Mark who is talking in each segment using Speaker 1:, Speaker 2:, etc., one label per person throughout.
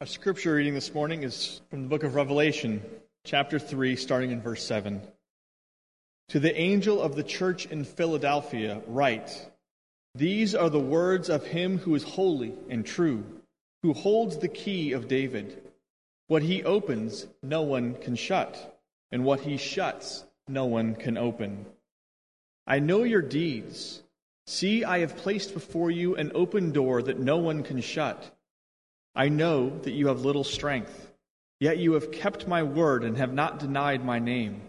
Speaker 1: Our scripture reading this morning is from the book of Revelation, chapter 3, starting in verse 7. To the angel of the church in Philadelphia, write These are the words of him who is holy and true, who holds the key of David. What he opens, no one can shut, and what he shuts, no one can open. I know your deeds. See, I have placed before you an open door that no one can shut. I know that you have little strength, yet you have kept my word and have not denied my name.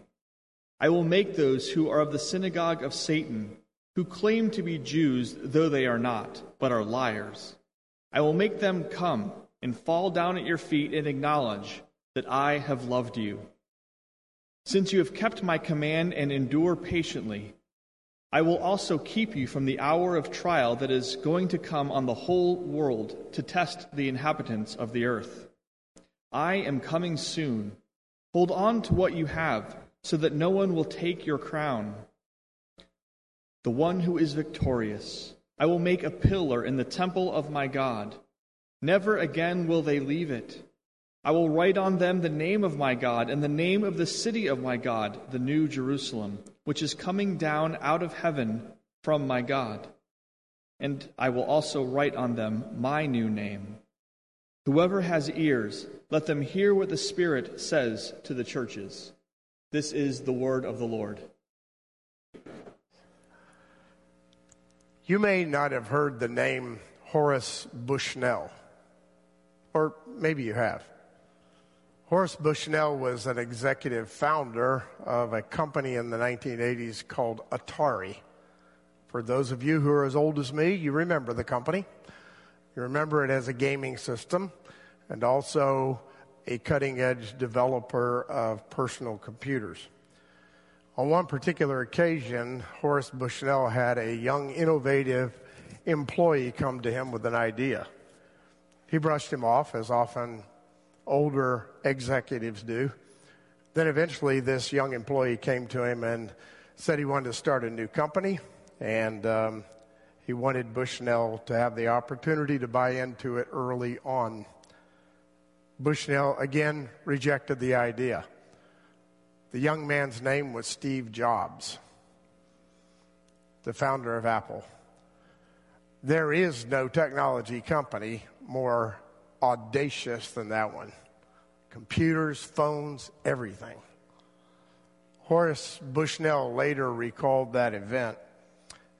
Speaker 1: I will make those who are of the synagogue of Satan, who claim to be Jews, though they are not, but are liars. I will make them come and fall down at your feet and acknowledge that I have loved you. Since you have kept my command and endure patiently, I will also keep you from the hour of trial that is going to come on the whole world to test the inhabitants of the earth. I am coming soon. Hold on to what you have, so that no one will take your crown. The one who is victorious, I will make a pillar in the temple of my God. Never again will they leave it. I will write on them the name of my God and the name of the city of my God, the New Jerusalem which is coming down out of heaven from my God. And I will also write on them my new name. Whoever has ears, let them hear what the Spirit says to the churches. This is the word of the Lord.
Speaker 2: You may not have heard the name Horace Bushnell, or maybe you have. Horace Bushnell was an executive founder of a company in the 1980s called Atari. For those of you who are as old as me, you remember the company. You remember it as a gaming system and also a cutting edge developer of personal computers. On one particular occasion, Horace Bushnell had a young, innovative employee come to him with an idea. He brushed him off, as often older executives do. Then eventually, this young employee came to him and said he wanted to start a new company, and um, he wanted Bushnell to have the opportunity to buy into it early on. Bushnell again rejected the idea. The young man's name was Steve Jobs, the founder of Apple. There is no technology company more audacious than that one computers, phones, everything. Horace Bushnell later recalled that event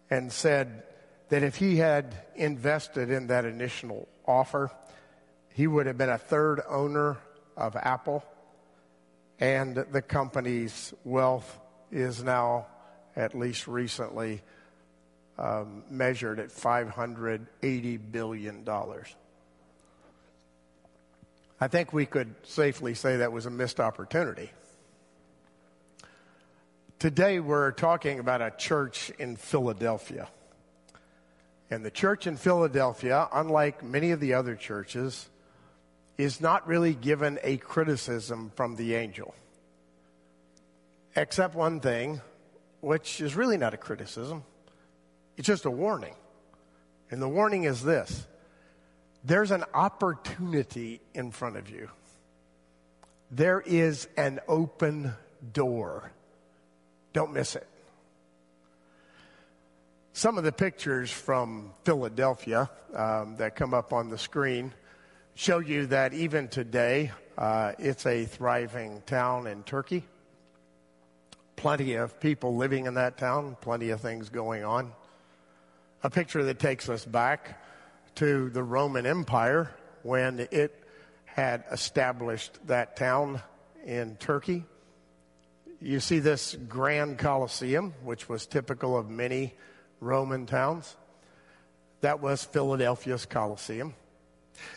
Speaker 2: and said that if he had invested in that initial offer, he would have been a third owner of Apple, and the company's wealth is now, at least recently, um, measured at $580 billion. I think we could safely say that was a missed opportunity. Today we're talking about a church in Philadelphia. And the church in Philadelphia, unlike many of the other churches, is not really given a criticism from the angel. Except one thing, which is really not a criticism, it's just a warning. And the warning is this there's an opportunity in front of you. There is an open door. Don't miss it. Some of the pictures from Philadelphia um, that come up on the screen show you that even today, uh, it's a thriving town in Turkey. Plenty of people living in that town, plenty of things going on. A picture that takes us back to the Roman Empire when it had established that town in Turkey. You see this grand Colosseum, which was typical of many Roman towns. That was Philadelphia's Colosseum.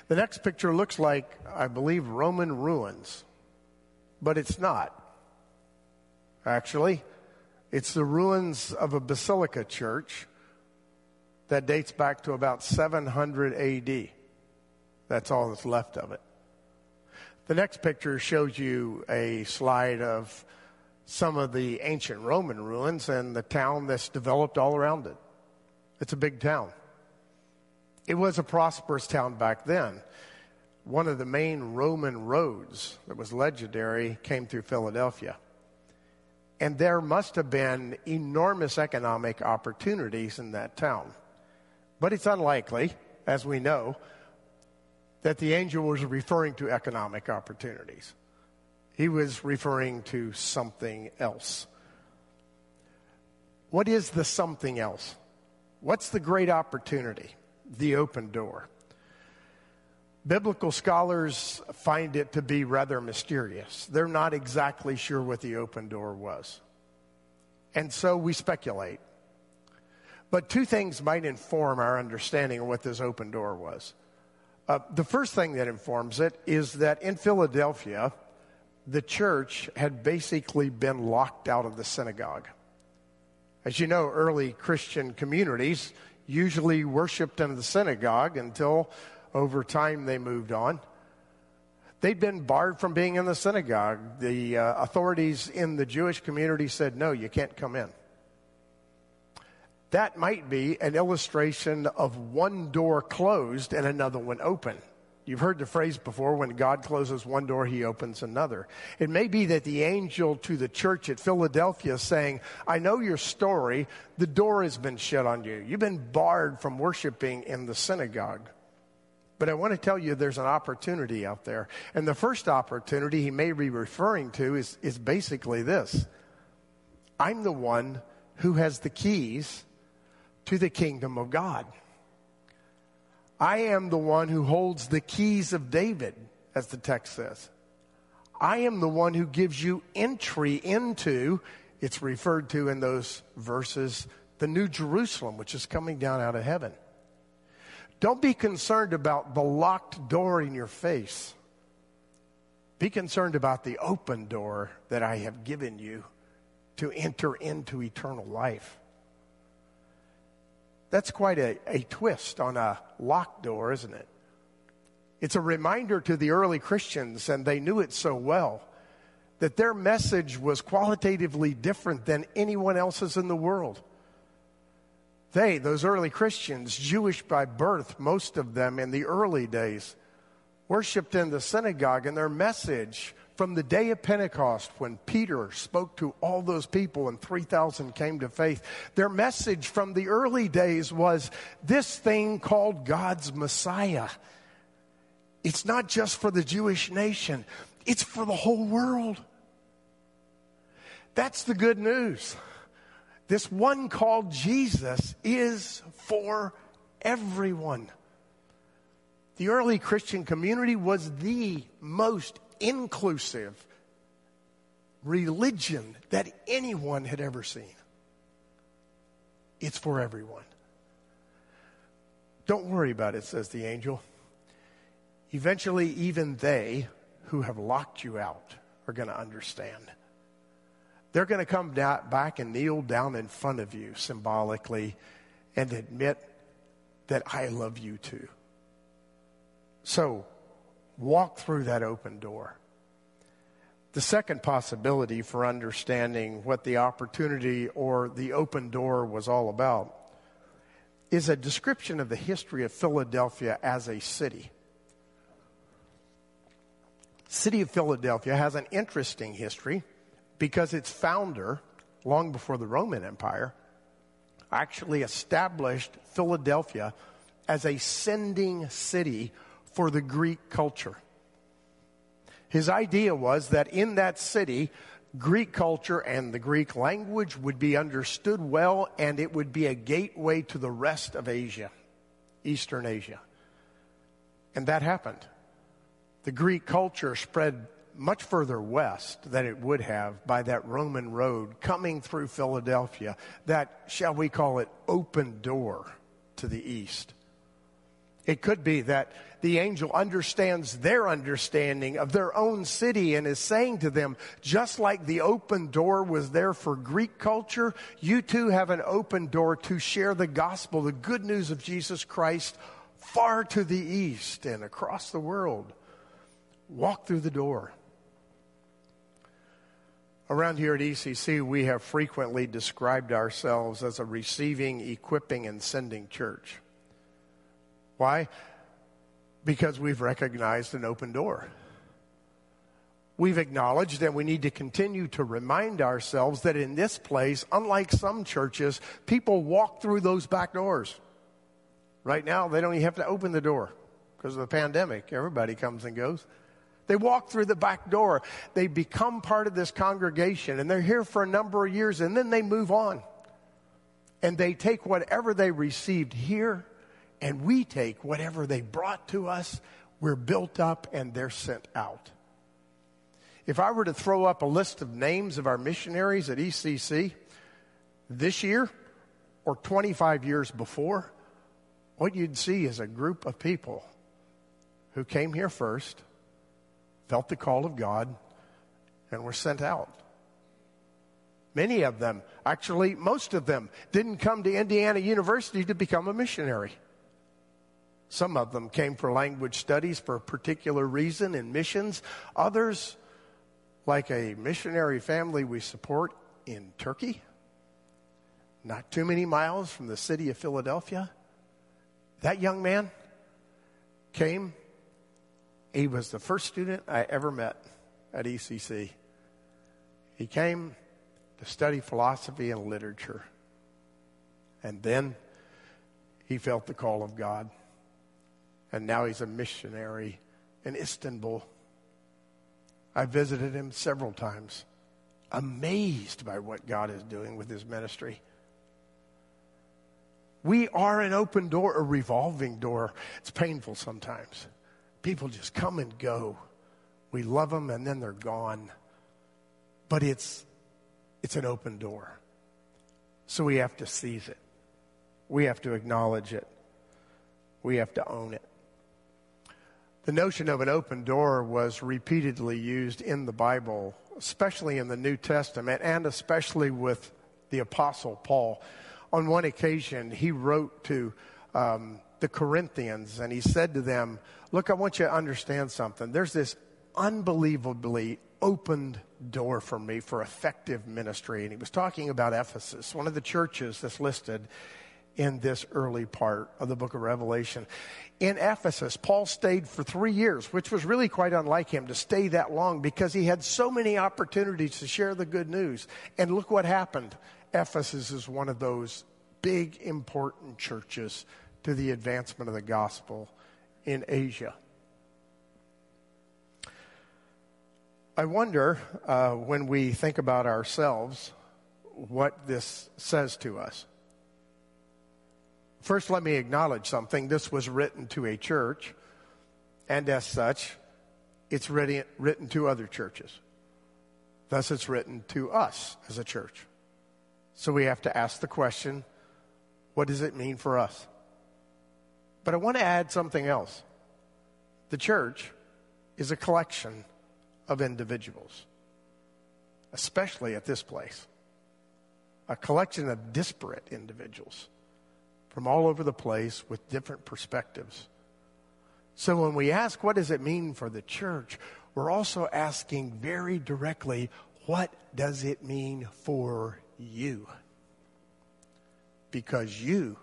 Speaker 2: The next picture looks like, I believe, Roman ruins, but it's not. Actually, it's the ruins of a basilica church that dates back to about 700 AD. That's all that's left of it. The next picture shows you a slide of some of the ancient Roman ruins and the town that's developed all around it. It's a big town. It was a prosperous town back then. one of the main Roman roads that was legendary came through Philadelphia. And there must have been enormous economic opportunities in that town. But it's unlikely, as we know, that the angel was referring to economic opportunities. He was referring to something else. What is the something else? What's the great opportunity? The open door. Biblical scholars find it to be rather mysterious. They're not exactly sure what the open door was. And so we speculate. But two things might inform our understanding of what this open door was. Uh, the first thing that informs it is that in Philadelphia, the church had basically been locked out of the synagogue. As you know, early Christian communities usually worshiped in the synagogue until over time, they moved on. They'd been barred from being in the synagogue. The uh, authorities in the Jewish community said, no, you can't come in. That might be an illustration of one door closed and another one open. You've heard the phrase before when God closes one door, he opens another. It may be that the angel to the church at Philadelphia is saying, I know your story. The door has been shut on you. You've been barred from worshiping in the synagogue. But I want to tell you there's an opportunity out there. And the first opportunity he may be referring to is, is basically this I'm the one who has the keys to the kingdom of God. I am the one who holds the keys of David, as the text says. I am the one who gives you entry into, it's referred to in those verses, the New Jerusalem, which is coming down out of heaven. Don't be concerned about the locked door in your face. Be concerned about the open door that I have given you to enter into eternal life. That's quite a, a twist on a locked door, isn't it? It's a reminder to the early Christians, and they knew it so well, that their message was qualitatively different than anyone else's in the world. They, those early Christians, Jewish by birth, most of them in the early days, worshiped in the synagogue, and their message from the day of Pentecost, when Peter spoke to all those people and 3,000 came to faith, their message from the early days was this thing called God's Messiah. It's not just for the Jewish nation, it's for the whole world. That's the good news. This one called Jesus is for everyone. The early Christian community was the most inclusive religion that anyone had ever seen. It's for everyone. Don't worry about it, says the angel. Eventually, even they who have locked you out are going to understand. They're going to come back and kneel down in front of you symbolically and admit that I love you too. So, walk through that open door. The second possibility for understanding what the opportunity or the open door was all about is a description of the history of Philadelphia as a city. City of Philadelphia has an interesting history because its founder, long before the Roman Empire, actually established Philadelphia as a sending city for the Greek culture. His idea was that in that city, Greek culture and the Greek language would be understood well, and it would be a gateway to the rest of Asia, Eastern Asia. And that happened. The Greek culture spread much further west than it would have by that Roman road coming through Philadelphia, that, shall we call it, open door to the east. It could be that the angel understands their understanding of their own city and is saying to them, just like the open door was there for Greek culture, you too have an open door to share the gospel, the good news of Jesus Christ far to the east and across the world. Walk through the door. Around here at ECC, we have frequently described ourselves as a receiving, equipping, and sending church. Why? Because we've recognized an open door. We've acknowledged and we need to continue to remind ourselves that in this place, unlike some churches, people walk through those back doors. Right now, they don't even have to open the door because of the pandemic. Everybody comes and goes. They walk through the back door. They become part of this congregation and they're here for a number of years and then they move on. And they take whatever they received here and we take whatever they brought to us. We're built up and they're sent out. If I were to throw up a list of names of our missionaries at ECC this year or 25 years before, what you'd see is a group of people who came here first, felt the call of God, and were sent out. Many of them, actually, most of them, didn't come to Indiana University to become a missionary. Some of them came for language studies for a particular reason in missions. Others like a missionary family we support in Turkey, not too many miles from the city of Philadelphia. That young man came. He was the first student I ever met at ECC. He came to study philosophy and literature. And then he felt the call of God. And now he's a missionary in Istanbul. I visited him several times, amazed by what God is doing with his ministry. We are an open door, a revolving door. It's painful sometimes. People just come and go. We love them and then they're gone. But it's, it's an open door. So we have to seize it. We have to acknowledge it. We have to own it. The notion of an open door was repeatedly used in the Bible, especially in the New Testament, and especially with the Apostle Paul. On one occasion, he wrote to um, the Corinthians and he said to them, Look, I want you to understand something. There's this unbelievably opened door for me for effective ministry. And he was talking about Ephesus, one of the churches that's listed in this early part of the book of Revelation. In Ephesus, Paul stayed for three years, which was really quite unlike him to stay that long because he had so many opportunities to share the good news. And look what happened. Ephesus is one of those big, important churches to the advancement of the gospel in Asia. I wonder uh, when we think about ourselves what this says to us. First, let me acknowledge something. This was written to a church, and as such, it's written, to other churches. Thus, it's written to us as a church. So we have to ask the question what does it mean for us? But I want to add something else. The church is a collection of individuals, especially at this place, a collection of disparate individuals from all over the place with different perspectives. So when we ask, what does it mean for the church? We're also asking very directly, what does it mean for you? Because you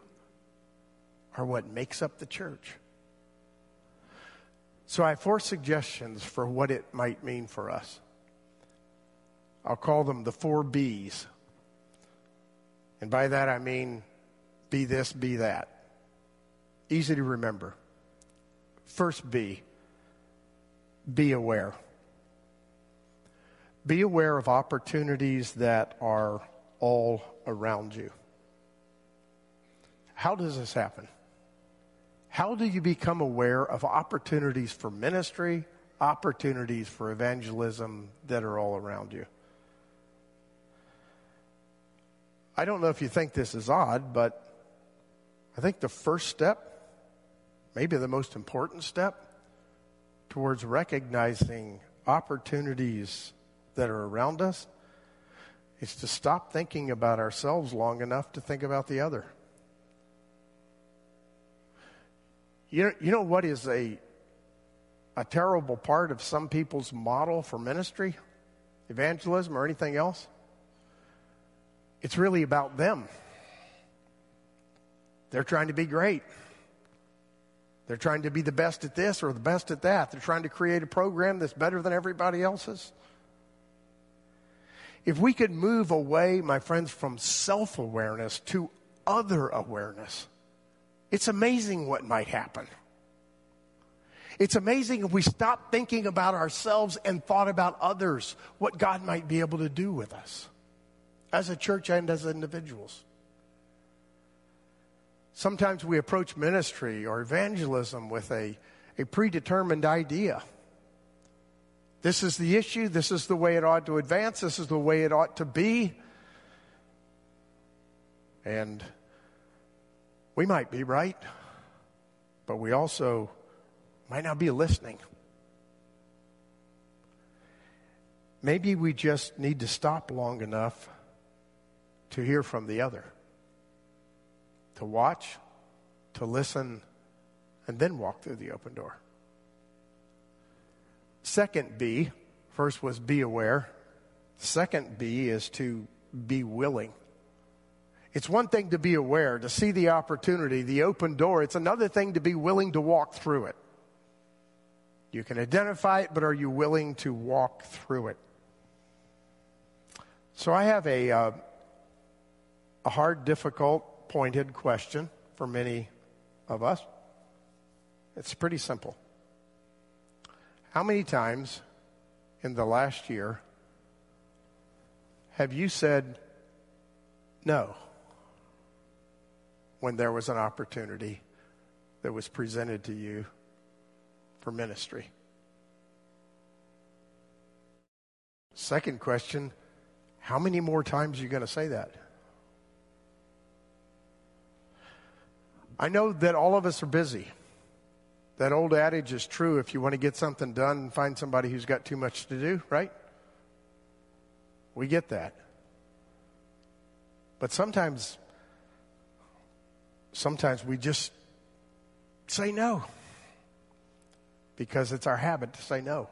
Speaker 2: are what makes up the church. So I have four suggestions for what it might mean for us. I'll call them the four B's. And by that I mean be this, be that. Easy to remember. First be be aware. Be aware of opportunities that are all around you. How does this happen? How do you become aware of opportunities for ministry, opportunities for evangelism that are all around you? I don't know if you think this is odd, but I think the first step, maybe the most important step, towards recognizing opportunities that are around us is to stop thinking about ourselves long enough to think about the other. You know, you know what is a, a terrible part of some people's model for ministry, evangelism, or anything else? It's really about them. They're trying to be great. They're trying to be the best at this or the best at that. They're trying to create a program that's better than everybody else's. If we could move away, my friends, from self awareness to other awareness, it's amazing what might happen. It's amazing if we stop thinking about ourselves and thought about others, what God might be able to do with us as a church and as individuals. Sometimes we approach ministry or evangelism with a, a predetermined idea. This is the issue. This is the way it ought to advance. This is the way it ought to be. And we might be right, but we also might not be listening. Maybe we just need to stop long enough to hear from the other to watch, to listen, and then walk through the open door. Second B, first was be aware. Second B is to be willing. It's one thing to be aware, to see the opportunity, the open door. It's another thing to be willing to walk through it. You can identify it, but are you willing to walk through it? So I have a, uh, a hard, difficult pointed question for many of us. It's pretty simple. How many times in the last year have you said no when there was an opportunity that was presented to you for ministry? Second question How many more times are you going to say that? I know that all of us are busy. That old adage is true if you want to get something done, find somebody who's got too much to do, right? We get that. But sometimes, sometimes we just say no because it's our habit to say no.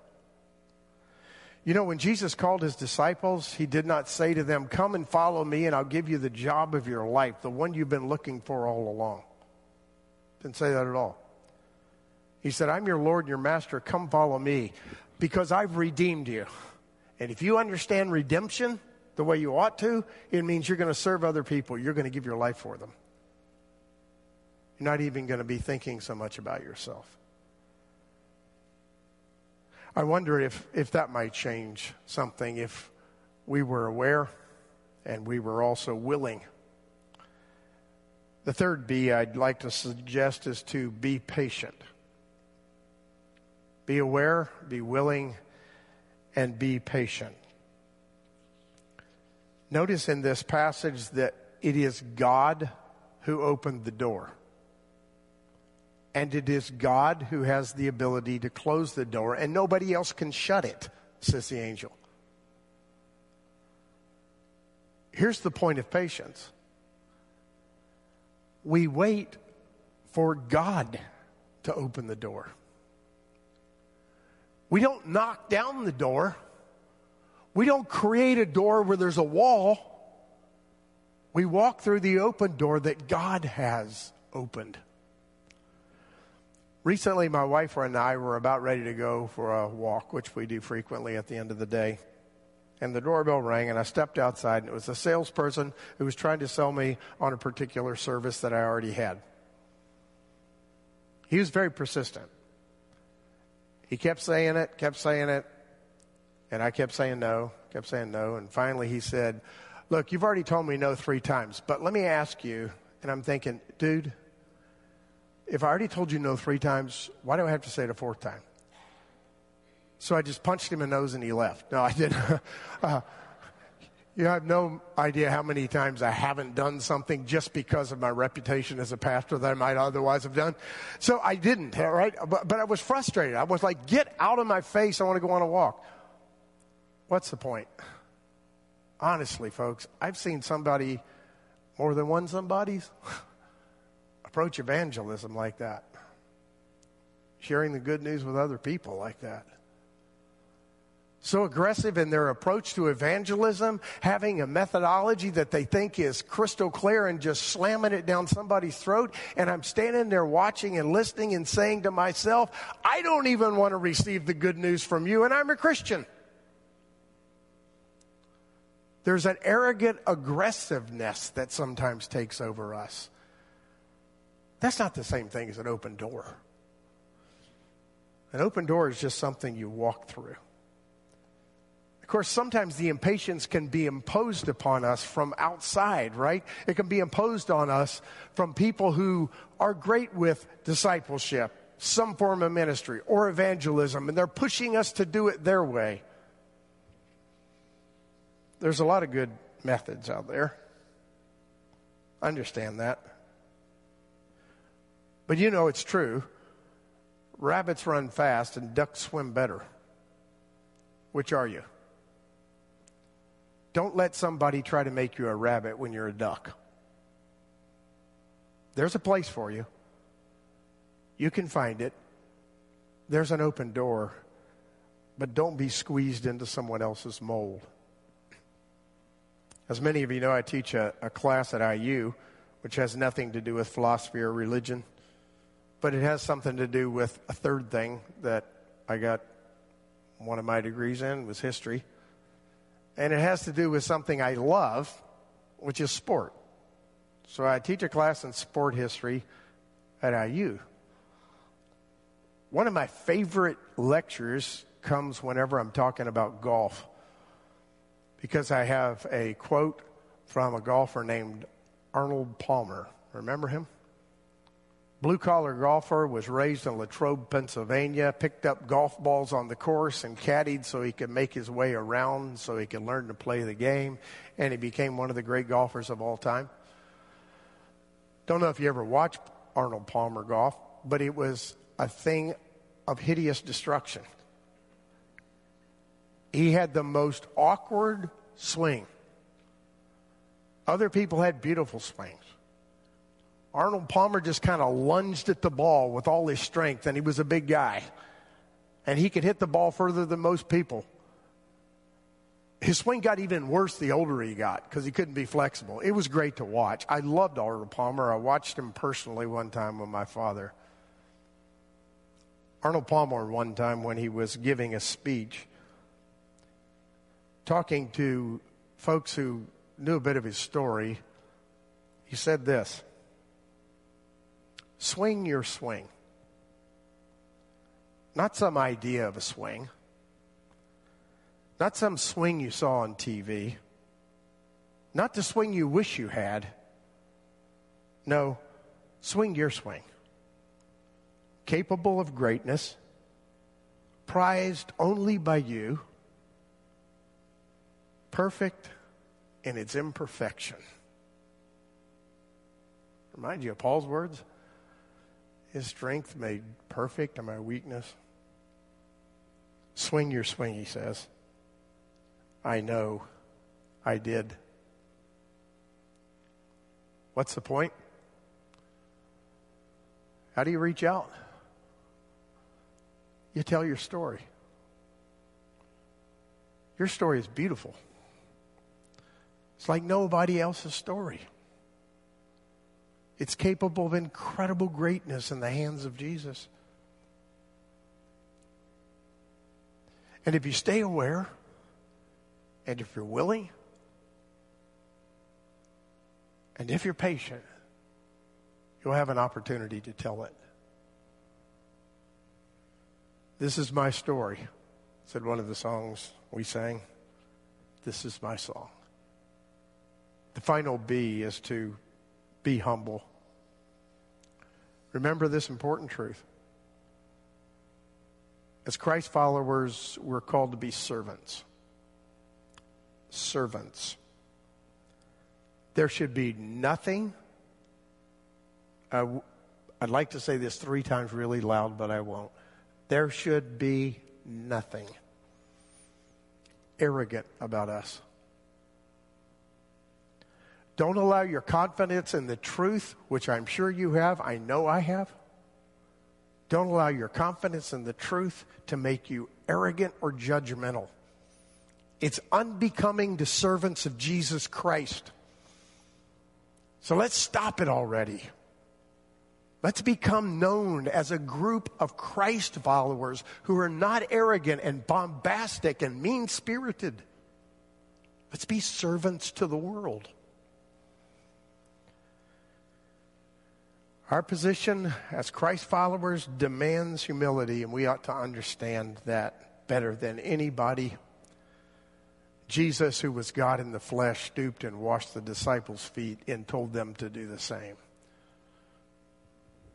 Speaker 2: You know, when Jesus called his disciples, he did not say to them, Come and follow me, and I'll give you the job of your life, the one you've been looking for all along. Didn't say that at all. He said, I'm your Lord and your master. Come follow me because I've redeemed you. And if you understand redemption the way you ought to, it means you're going to serve other people. You're going to give your life for them. You're not even going to be thinking so much about yourself. I wonder if, if that might change something if we were aware and we were also willing the third B I'd like to suggest is to be patient. Be aware, be willing, and be patient. Notice in this passage that it is God who opened the door. And it is God who has the ability to close the door, and nobody else can shut it, says the angel. Here's the point of patience we wait for God to open the door. We don't knock down the door. We don't create a door where there's a wall. We walk through the open door that God has opened. Recently, my wife and I were about ready to go for a walk, which we do frequently at the end of the day and the doorbell rang, and I stepped outside, and it was a salesperson who was trying to sell me on a particular service that I already had. He was very persistent. He kept saying it, kept saying it, and I kept saying no, kept saying no, and finally he said, Look, you've already told me no three times, but let me ask you. And I'm thinking, dude, if I already told you no three times, why do I have to say it a fourth time? So I just punched him in the nose and he left. No, I didn't. uh, you have no idea how many times I haven't done something just because of my reputation as a pastor that I might otherwise have done. So I didn't, right? But, but I was frustrated. I was like, get out of my face. I want to go on a walk. What's the point? Honestly, folks, I've seen somebody, more than one somebody's, approach evangelism like that. Sharing the good news with other people like that. So aggressive in their approach to evangelism, having a methodology that they think is crystal clear and just slamming it down somebody's throat. And I'm standing there watching and listening and saying to myself, I don't even want to receive the good news from you, and I'm a Christian. There's an arrogant aggressiveness that sometimes takes over us. That's not the same thing as an open door. An open door is just something you walk through. Of course, sometimes the impatience can be imposed upon us from outside, right? It can be imposed on us from people who are great with discipleship, some form of ministry, or evangelism, and they're pushing us to do it their way. There's a lot of good methods out there. I understand that. But you know it's true. Rabbits run fast and ducks swim better. Which are you? Don't let somebody try to make you a rabbit when you're a duck. There's a place for you. You can find it. There's an open door, but don't be squeezed into someone else's mold. As many of you know, I teach a, a class at IU, which has nothing to do with philosophy or religion, but it has something to do with a third thing that I got one of my degrees in was history and it has to do with something I love, which is sport. So I teach a class in sport history at IU. One of my favorite lectures comes whenever I'm talking about golf because I have a quote from a golfer named Arnold Palmer. Remember him? Blue collar golfer, was raised in Latrobe, Pennsylvania, picked up golf balls on the course and caddied so he could make his way around, so he could learn to play the game, and he became one of the great golfers of all time. Don't know if you ever watched Arnold Palmer golf, but it was a thing of hideous destruction. He had the most awkward swing. Other people had beautiful swings. Arnold Palmer just kind of lunged at the ball with all his strength, and he was a big guy. And he could hit the ball further than most people. His swing got even worse the older he got because he couldn't be flexible. It was great to watch. I loved Arnold Palmer. I watched him personally one time with my father. Arnold Palmer, one time when he was giving a speech, talking to folks who knew a bit of his story, he said this swing your swing. Not some idea of a swing, not some swing you saw on TV, not the swing you wish you had. No, swing your swing. Capable of greatness, prized only by you, perfect in its imperfection. Remind you of Paul's words? His strength made perfect in my weakness. Swing your swing, he says. I know I did. What's the point? How do you reach out? You tell your story. Your story is beautiful. It's like nobody else's story. It's capable of incredible greatness in the hands of Jesus. And if you stay aware, and if you're willing, and if you're patient, you'll have an opportunity to tell it. This is my story, said one of the songs we sang. This is my song. The final B is to be humble. Remember this important truth. As Christ followers, we're called to be servants. Servants. There should be nothing. Uh, I'd like to say this three times really loud, but I won't. There should be nothing arrogant about us. Don't allow your confidence in the truth, which I'm sure you have, I know I have. Don't allow your confidence in the truth to make you arrogant or judgmental. It's unbecoming to servants of Jesus Christ. So let's stop it already. Let's become known as a group of Christ followers who are not arrogant and bombastic and mean spirited. Let's be servants to the world. Our position as Christ followers demands humility, and we ought to understand that better than anybody. Jesus, who was God in the flesh, stooped and washed the disciples' feet and told them to do the same.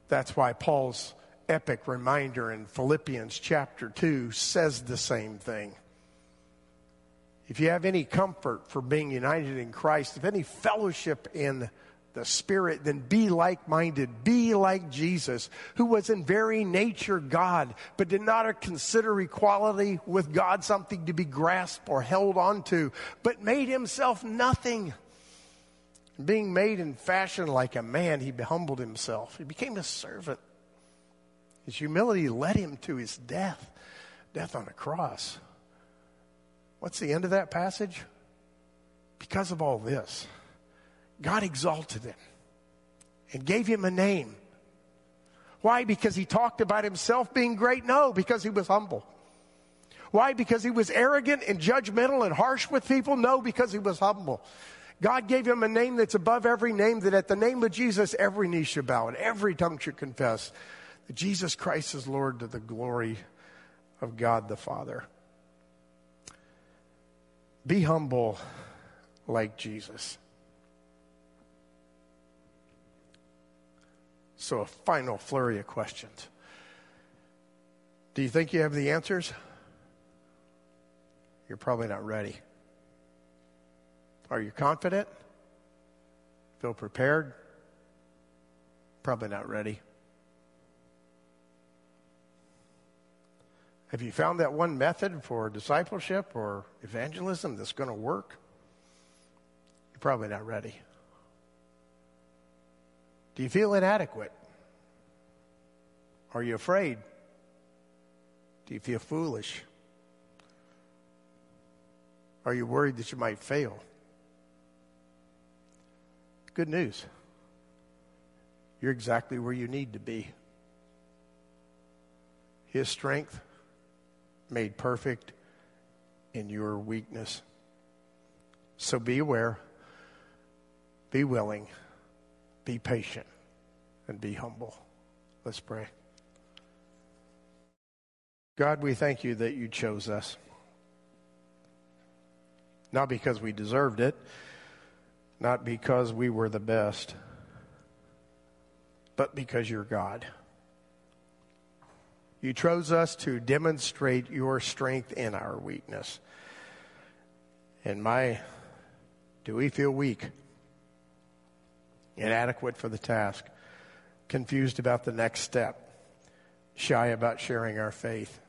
Speaker 2: That's why Paul's epic reminder in Philippians chapter 2 says the same thing. If you have any comfort for being united in Christ, if any fellowship in the Spirit, then be like minded. Be like Jesus, who was in very nature God, but did not consider equality with God something to be grasped or held onto, but made himself nothing. Being made in fashion like a man, he humbled himself. He became a servant. His humility led him to his death, death on a cross. What's the end of that passage? Because of all this. God exalted him and gave him a name. Why? Because he talked about himself being great? No, because he was humble. Why? Because he was arrogant and judgmental and harsh with people? No, because he was humble. God gave him a name that's above every name, that at the name of Jesus, every knee should bow and every tongue should confess that Jesus Christ is Lord to the glory of God the Father. Be humble like Jesus. So, a final flurry of questions. Do you think you have the answers? You're probably not ready. Are you confident? Feel prepared? Probably not ready. Have you found that one method for discipleship or evangelism that's going to work? You're probably not ready. Do you feel inadequate? Are you afraid? Do you feel foolish? Are you worried that you might fail? Good news. You're exactly where you need to be. His strength made perfect in your weakness. So be aware, be willing be patient, and be humble. Let's pray. God, we thank you that you chose us. Not because we deserved it, not because we were the best, but because you're God. You chose us to demonstrate your strength in our weakness. And my, do we feel weak? Inadequate for the task, confused about the next step, shy about sharing our faith,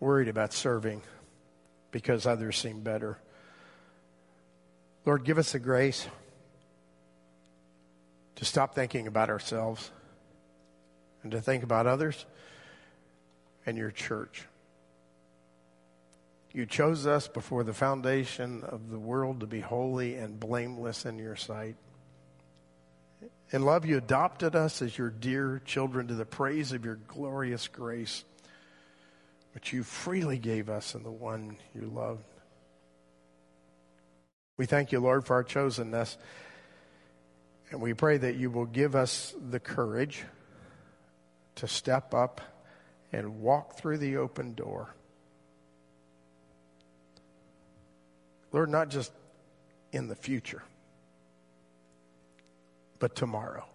Speaker 2: worried about serving because others seem better. Lord, give us the grace to stop thinking about ourselves and to think about others and your church. You chose us before the foundation of the world to be holy and blameless in your sight. In love, you adopted us as your dear children to the praise of your glorious grace, which you freely gave us in the one you loved. We thank you, Lord, for our chosenness, and we pray that you will give us the courage to step up and walk through the open door Lord, not just in the future, but tomorrow.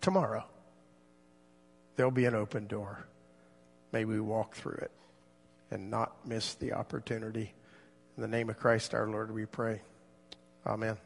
Speaker 2: Tomorrow, there'll be an open door. May we walk through it and not miss the opportunity. In the name of Christ our Lord, we pray. Amen.